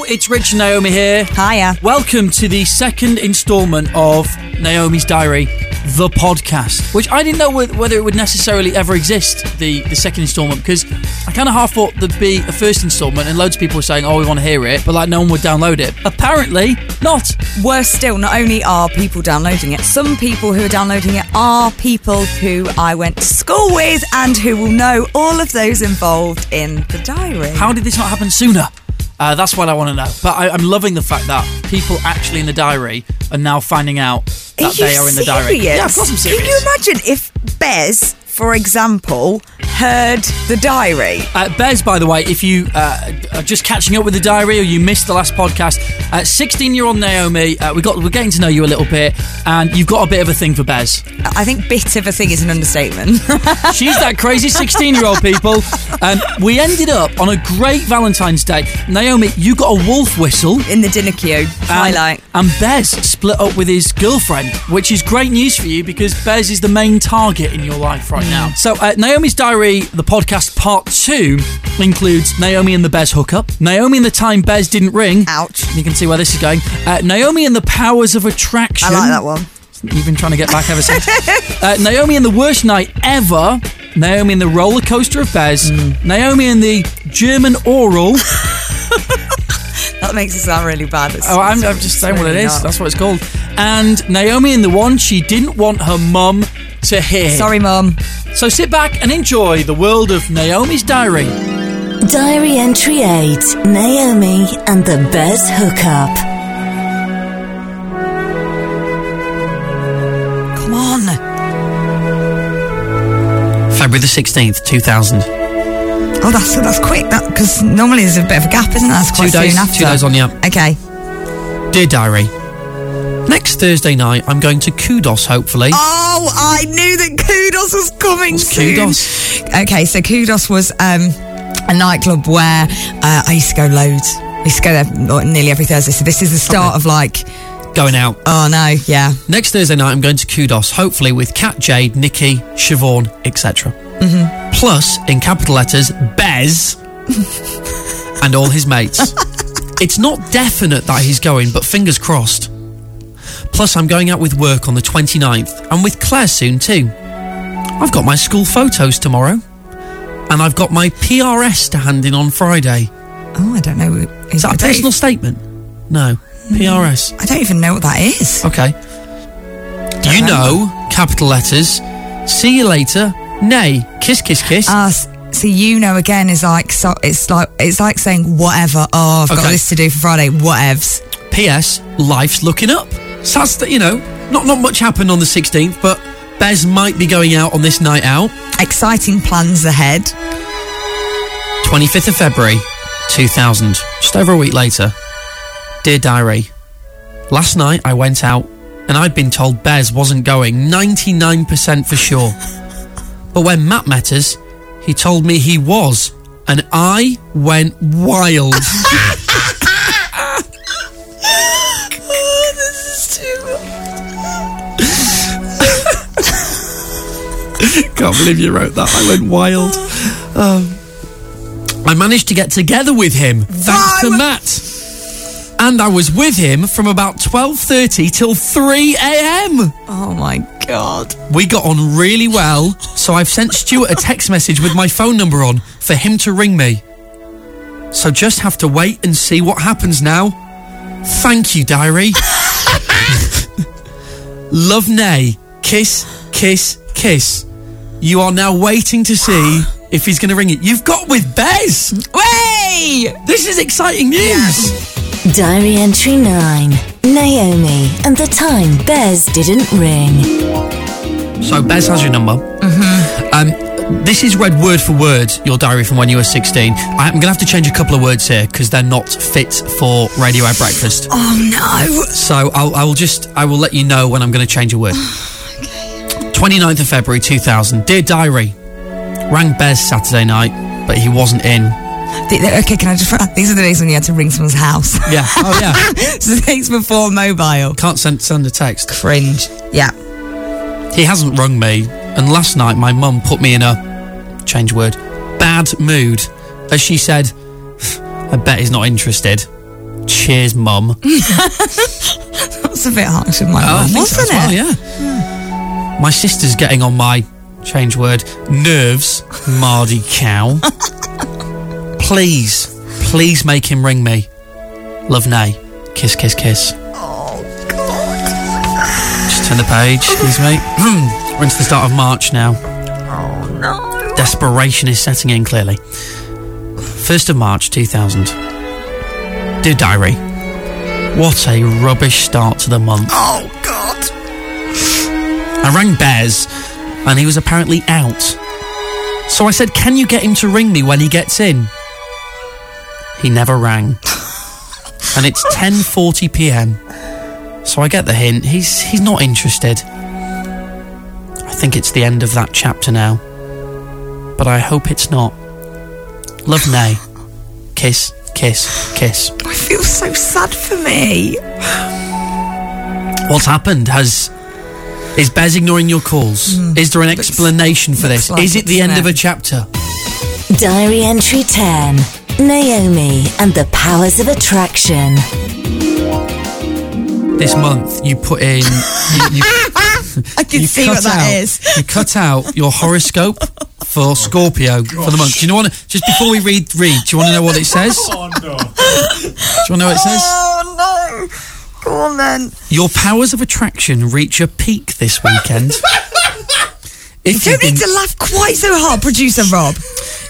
Hello, it's Rich and Naomi here. Hiya. Welcome to the second instalment of Naomi's Diary, the podcast, which I didn't know whether it would necessarily ever exist, the, the second instalment, because I kind of half thought there'd be a first instalment and loads of people were saying, oh, we want to hear it, but like no one would download it. Apparently, not. Worse still, not only are people downloading it, some people who are downloading it are people who I went to school with and who will know all of those involved in the diary. How did this not happen sooner? Uh, that's what I want to know. But I, I'm loving the fact that people actually in the diary are now finding out that are they are in the diary. Yeah, of course I'm serious. Can you imagine if Bez, for example, heard the diary? Uh, Bez, by the way, if you uh, are just catching up with the diary or you missed the last podcast, 16 year old Naomi, uh, we got we're getting to know you a little bit, and you've got a bit of a thing for Bez. I think bit of a thing is an understatement. She's that crazy 16 year old people. Um, we ended up on a great Valentine's Day. Naomi, you got a wolf whistle. in the dinner queue. And, Highlight. And Bez split up with his girlfriend, which is great news for you because Bez is the main target in your life right now. So, uh, Naomi's Diary, the podcast part two, includes Naomi and the Bez hookup, Naomi and the time Bez didn't ring. Ouch. You can see where this is going. Uh, Naomi and the powers of attraction. I like that one. You've been trying to get back ever since. uh, Naomi and the worst night ever. Naomi and the roller coaster of Bez. Mm. Naomi and the German oral. That makes it sound really bad. It's- Oh, I'm, it's- I'm just saying what it is. not. That's what it's called. And Naomi and the one she didn't want her mum to hear. Sorry, Mum. So sit back and enjoy the world of Naomi's diary. Diary entry 8 Naomi and the Bez hookup. Come on. February the 16th, 2000. Oh, that's that's quick. That because normally there's a bit of a gap, isn't there? That's quite Two days, soon after. two days on the app. Okay. Dear diary. Next Thursday night, I'm going to Kudos, hopefully. Oh, I knew that Kudos was coming What's soon. Kudos? Okay, so Kudos was um, a nightclub where uh, I used to go loads. I used to go there nearly every Thursday. So this is the start Okay. of like, Going out. oh no, yeah. Next Thursday night, I'm going to Kudos, hopefully with Cat Jade, Nikki, Siobhan, etc. Mm-hmm. Plus, in capital letters, Bez and all his mates. it's not definite that he's going, but fingers crossed. Plus, I'm going out with work on the 29th and with Claire soon too. I've got my school photos tomorrow. And I've got my PRS to hand in on Friday. Oh, I don't know. Is that a personal statement? No. PRS. I don't even know what that is. Okay. Do You know, capital letters. See you later. Nay. Kiss, kiss, kiss. Ah, so you know again is like so it's like it's like saying whatever. Oh, I've got Okay. this to do for Friday. Whatevs. P.S. Life's looking up. So that's the, you know, not not much happened on the 16th, but Bez might be going out on this night out. Exciting plans ahead. 25th of February, 2000. Just over a week later. Dear Diary, last night I went out and I'd been told Bez wasn't going 99% for sure. But when Matt met us, he told me he was, and I went wild. Can't believe you wrote that. I went wild. Um, I managed to get together with him thanks to Matt. And I was with him from about 12:30 till 3 a.m. Oh my god. We got on really well, so I've sent Stuart a text message with my phone number on for him to ring me. So just have to wait and see what happens now. Thank you, diary. Love Nay. Kiss, kiss, kiss. You are now waiting to see if he's going to ring it. You've got with Bez. Way! This is exciting news. Diary entry 9 Naomi and the time Bez didn't ring. So Bez has your number. Mm-hmm. Um, this is read word for word your diary from when you were 16. I'm going to have to change a couple of words here because they're not fit for radio at breakfast. Oh no. So I'll, I'll just I will let you know when I'm going to change a word. 29th of February 2000. Dear diary, rang Bez Saturday night, but he wasn't in. The- Okay, can I just? These are the days when you had to ring someone's house. Yeah. Oh yeah. so the days before mobile. Can't send send a text. Cringe. Yeah. He hasn't rung me, and last night my mum put me in a change word bad mood, as she said, "I bet he's not interested." Cheers, mum. That's a bit harsh of my Oh, mum, wasn't as it? well, yeah. My sister's getting on my change word nerves, Mardy cow. please, please make him ring me. Love Nay. Kiss, kiss, kiss. Oh, God. Just turn the page, excuse me. Hmm, we're into the start of March now. Oh, no. Desperation is setting in clearly. 1st of March 2000. Dear Diary, what a rubbish start to the month. Oh. I rang Bez and he was apparently out. So I said, Can you get him to ring me when he gets in? He never rang. and it's 10:40 p.m. So I get the hint. He's he's not interested. I think it's the end of that chapter now. But I hope it's not. Love Nay. Kiss, kiss, kiss. I feel so sad for me. What's happened? Has is Baz ignoring your calls? Hmm. is there an explanation for this? like is it the it's end of a chapter? Diary entry 10. Naomi and the powers of attraction. This month you put in you, you, I can you see cut what that out is. you cut out your horoscope for Scorpio for the month. Do you know what? Just before we read, read. Do you want to know what it says? Oh no. Do you want to know what it says? Oh, no. Go on, then. Your powers of attraction reach a peak this weekend. If You don't need to laugh quite so hard, producer Rob.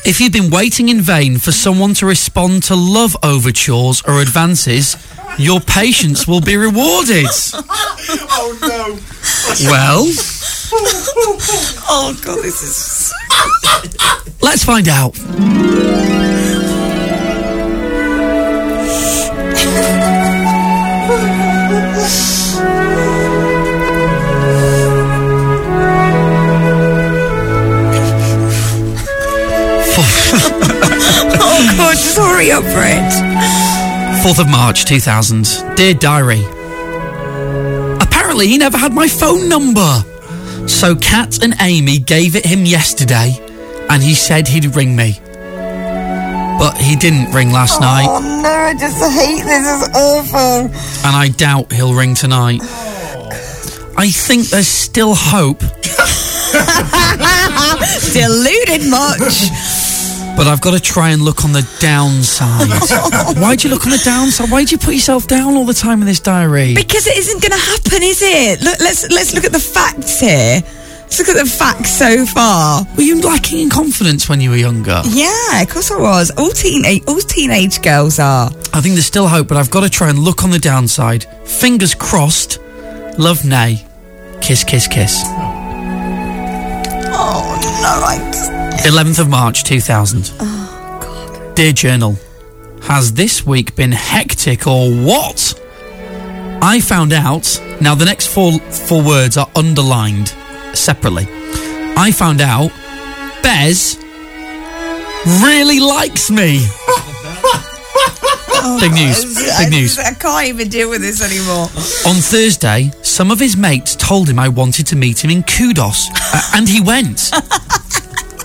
if you've been waiting in vain for someone to respond to love overtures or advances, your patience will be rewarded. Oh no. Well, Oh, God, this is... let's find out. Hurry up for it. 4th of March 2000. Dear Diary. Apparently, he never had my phone number. So Kat and Amy gave it him yesterday and he said he'd ring me. But he didn't ring last oh, night Oh, no, I just hate this. It's awful. and I doubt he'll ring tonight. I think there's still hope, Deluded much. But I've got to try and look on the downside. Why do you look on the downside? Why do you put yourself down all the time in this diary? Because it isn't going to happen, is it? Look, let's let's look at the facts here. Let's look at the facts so far. Were you lacking in confidence when you were younger? Yeah, of course I was. All teenage all teenage girls are. I think there's still hope, but I've got to try and look on the downside. Fingers crossed. Love Nay. Kiss, kiss, kiss. Oh no, I 11th of March 2000. Oh, God. Dear Journal, has this week been hectic or what? I found out. Now, the next four, four words are underlined separately. I found out Bez really likes me. Big news. Big news. I can't even deal with this anymore. On Thursday, some of his mates told him I wanted to meet him in Kudos, uh, and he went.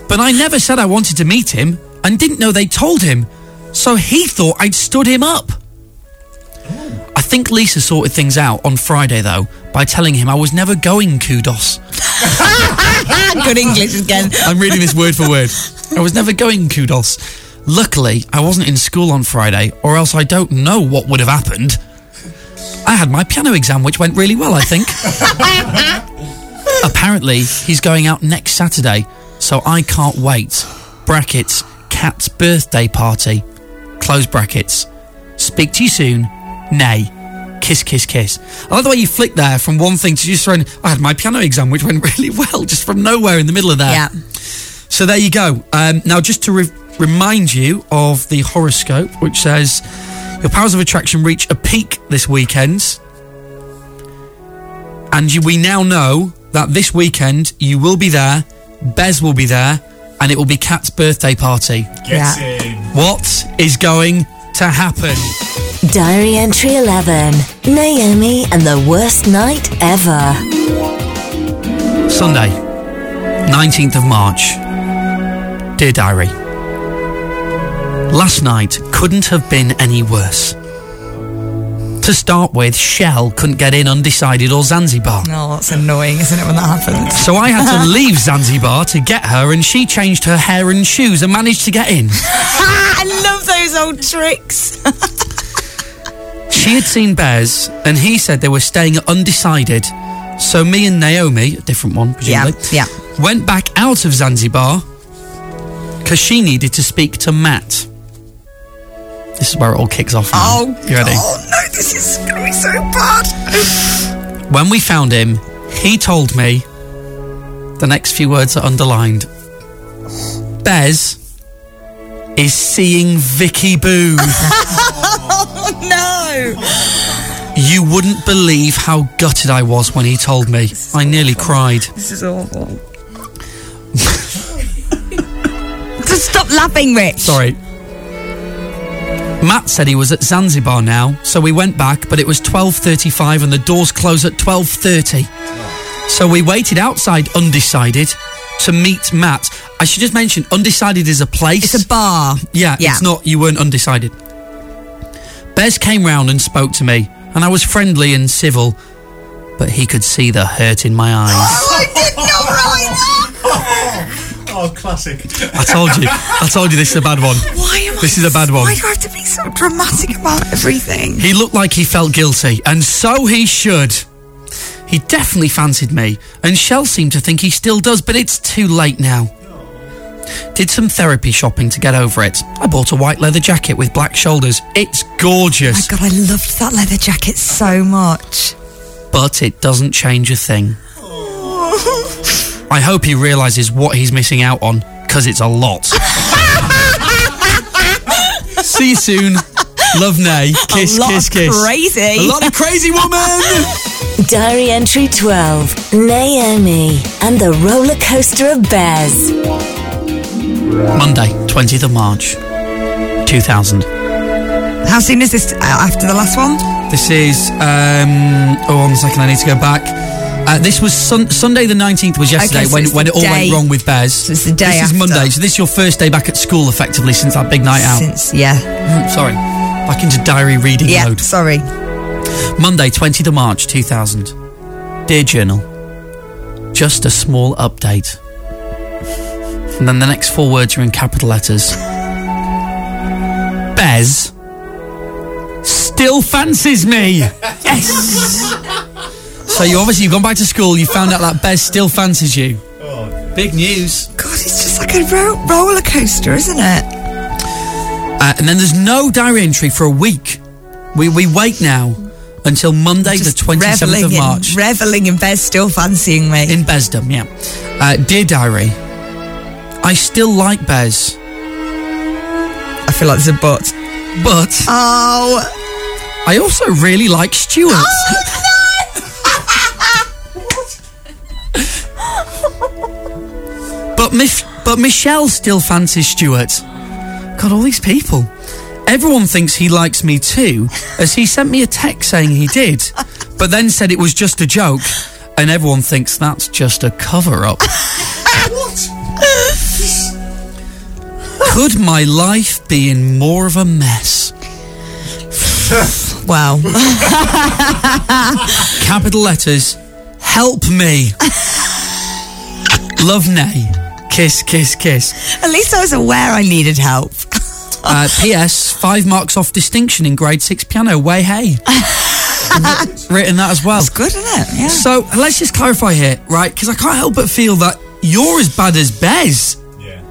but I never said I wanted to meet him and didn't know they told him, so he thought I'd stood him up. I think Lisa sorted things out on Friday, though, by telling him I was never going Kudos. Good English again. I'm reading this word for word. I was never going kudos. Luckily, I wasn't in school on Friday, or else I don't know what would have happened. I had my piano exam, which went really well, I think. Apparently, he's going out next Saturday, so I can't wait. Brackets, Cat's birthday party. Close brackets. Speak to you soon. Nay. Kiss, kiss, kiss. I like the way you flick there from one thing to just throwing. I had my piano exam, which went really well, just from nowhere in the middle of there. Yeah. So there you go. Um, now, just to re- remind you of the horoscope, which says your powers of attraction reach a peak this weekend, and you, we now know that this weekend you will be there, Bez will be there, and it will be Kat's birthday party. Get Yeah. in. What is going to happen? Diary entry 11. Naomi and the worst night ever. Sunday, 19th of March. Dear Diary, Last night couldn't have been any worse. To start with, Shell couldn't get in undecided or Zanzibar. Oh, that's annoying, isn't it, when that happens? So I had to leave Zanzibar to get her, and she changed her hair and shoes and managed to get in. I love those old tricks. She had seen Bez, and he said they were staying at undecided. So me and Naomi, a different one, presumably, Yeah, went back out of Zanzibar because she needed to speak to Matt. This is where it all kicks off. Now. Oh, you ready? Oh, no, this is going to be so bad. When we found him, he told me the next few words are underlined. Bez is seeing Vicky Boo. no. you wouldn't believe how gutted I was when he told me. I nearly cried. This is awful. Just stop laughing, Rich. Sorry. Matt said he was at Zanzibar now, so we went back, but it was 12:35 and the doors close at 12:30. So we waited outside undecided to meet Matt. I should just mention undecided is a place. It's a bar. Yeah, Yeah. it's not, you weren't undecided. Bez came round and spoke to me, and I was friendly and civil, but he could see the hurt in my eyes. Oh, I did not write Oh, classic. I told you, I told you this is a bad one. Why am This I, is a bad one. Why do I have to be so dramatic about everything? He looked like he felt guilty, and so he should. He definitely fancied me, and Shell seemed to think he still does, but it's too late now. Did some therapy shopping to get over it. I bought a white leather jacket with black shoulders. It's Oh my God, I loved that leather jacket so much. but it doesn't change a thing. Oh. I hope he realises what he's missing out on, because it's a lot. See you soon. Love Nay. Kiss, a lot kiss, of kiss. crazy. A lot of crazy woman! Diary entry 12. Naomi and the roller coaster of Bez. Monday, 20th of March, 2000. How soon is this uh, after the last one? This is, um, oh, one second, I need to go back. Uh, this was sun- Sunday the 19th was yesterday Okay, so when, when it all day- went wrong with Bez. So it's the day This is. Monday, so this is your first day back at school effectively since that big night out. Since, yeah. Sorry. Back into diary reading Yeah, mode. sorry. Monday, 20th of March, 2000. Dear Journal, just a small update. And then the next four words are in capital letters. Bez still fancies me. Yes. so you obviously you've gone back to school. You found out that Bez still fancies you. Big news. God, it's just like a ro- roller coaster, isn't it? Uh, and then there's no diary entry for a week. We we wait now until Monday, the Just 27th reveling of in- March. reveling in bed, still fancying me. in Besdom, yeah. Uh, dear diary, I still like Bez, I feel like there's a but. but Oh, I also really like Stuart. Mich- but Michelle still fancies Stuart. God, all these people. Everyone thinks he likes me too, as he sent me a text saying he did, but then said it was just a joke, and everyone thinks that's just a cover up. what? Could my life be in more of a mess? wow. Capital letters, help me. Love Nay. Kiss, kiss, kiss. At least I was aware I needed help. Uh, P.S. Five marks off distinction in grade six piano. Way hey. Written that as well. It's good, isn't it? Yeah. So let's just clarify here, right? Because I can't help but feel that you're as bad as Bez. Yeah.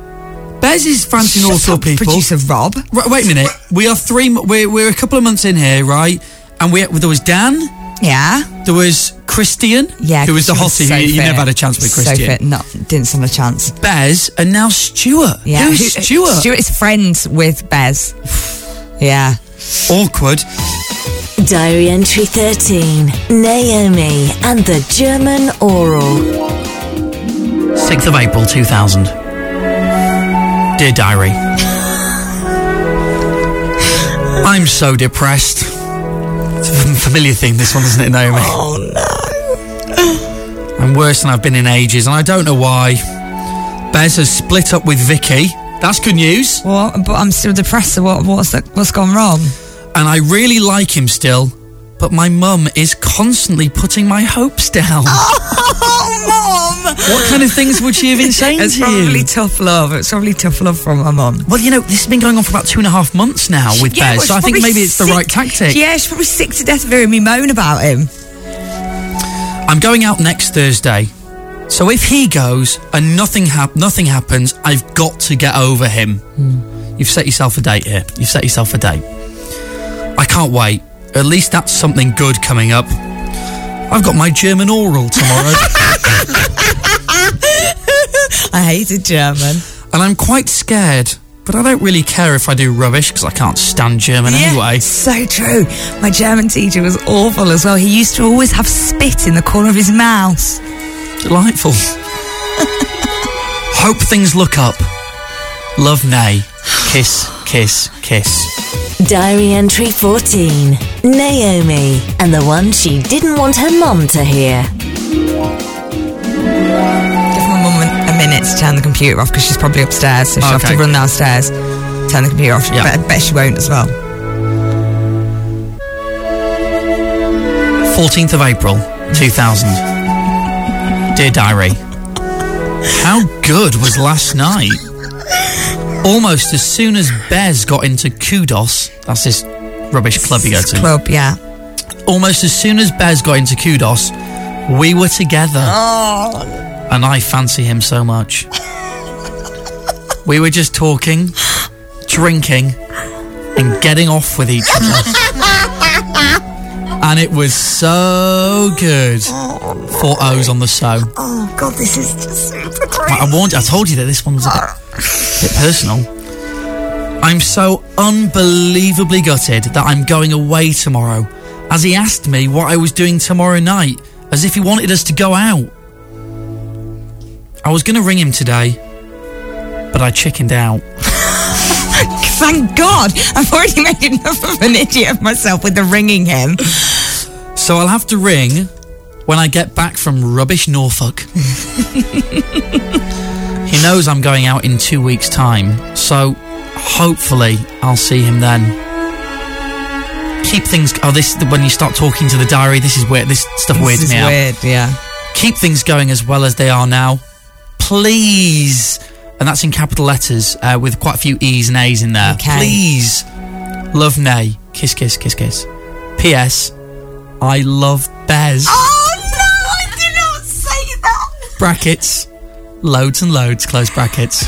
Bez is fancying all Shut sorts of people. Producer Rob. Right, wait a minute. We are three. We're, we're a couple of months in here, right? And we there was Dan. Yeah. There was Christian. Yeah. Who was the she hottie? so who you never had a chance with Christian. So fit. Not, didn't stand a chance. Bez, and now Stuart. Yeah. Who's Who- Stuart? Stuart's friends with Bez. Yeah. Awkward. Diary entry 13. Naomi and the German oral. 6th of April 2000. Dear Diary. I'm so depressed. It's a familiar theme, this one, isn't it, Naomi? Oh no. I'm worse than I've been in ages, and I don't know why. Bez has split up with Vicky. That's good news. Well, but I'm still depressed. So what? What's that, what's gone wrong? And I really like him still, but my mum is constantly putting my hopes down. Oh! What kind of things would she have been saying It's to probably you? tough love. It's probably tough love from my mum. Well, you know, this has been going on for about two and a half months now with Yeah, Bez, well, so I think probably maybe it's the right tactic. Yeah, she's probably sick to death of hearing me moan about him. I'm going out next Thursday, so if he goes and nothing hap- nothing happens, I've got to get over him. Hmm. You've set yourself a date here. You've set yourself a date. I can't wait. At least that's something good coming up. I've got my German oral tomorrow, I hated German. and I'm quite scared. But I don't really care if I do rubbish because I can't stand German anyway. So true. My German teacher was awful as well. He used to always have spit in the corner of his mouth. Delightful. Hope things look up. Love Nay. Kiss, kiss, kiss. Diary entry 14. Naomi, and the one she didn't want her mum to hear. Give my mum a a minute to turn the computer off because she's probably upstairs, so she'll have to run downstairs, turn the computer off. Yeah. But I bet she won't as well. 14th of April, 2000. Dear Diary, how good was last night? Almost as soon as Bez got into Kudos, that's this rubbish club you go to. Club, yeah. Almost as soon as Bez got into Kudos, we were together. Oh. And I fancy him so much. we were just talking, drinking, and getting off with each other. and it was so good. Four O's on the so. Oh, God, this is just super great. I warned you, I told you that this one was a bit, bit personal. I'm so unbelievably gutted that I'm going away tomorrow, as he asked me what I was doing tomorrow night, as if he wanted us to go out. I was going to ring him today, but I chickened out. Thank God. I've already made enough of an idiot of myself with the ringing him. So I'll have to ring when I get back from rubbish Norfolk. he knows I'm going out in two weeks' time, so hopefully I'll see him then. Keep things. Oh, this when you start talking to the diary. This is weird. This stuff weirds this is me out. weird, yeah. Keep things going as well as they are now, please. And that's in capital letters uh, with quite a few E's and A's in there. Okay. Please, love Nay. Kiss, kiss, kiss, kiss. P.S. I love Bez. Oh, no, I did not say that. Brackets. Loads and loads. Close brackets.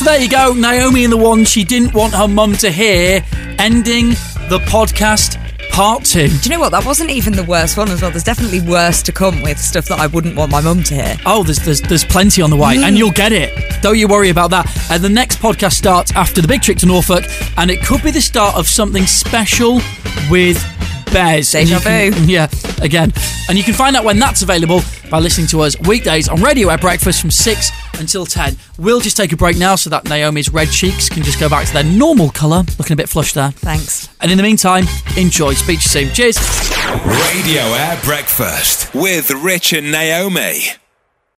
So there you go, Naomi and the one she didn't want her mum to hear, ending the podcast part two. Do you know what? That wasn't even the worst one as well. There's definitely worse to come with stuff that I wouldn't want my mum to hear. Oh, there's, there's there's plenty on the way, and mm. you'll get it. Don't you worry about that. And the next podcast starts after the big trip to Norfolk, and it could be the start of something special with Bez. Deja you can- Yeah, again. And you can find out when that's available by listening to us weekdays on Radio Aire Breakfast from 6 until 10. We'll just take a break now so that Naomi's red cheeks can just go back to their normal colour. Looking a bit flushed there. Thanks. And in the meantime, enjoy. Speak to you soon. Cheers. Radio Aire Breakfast with Rich and Naomi.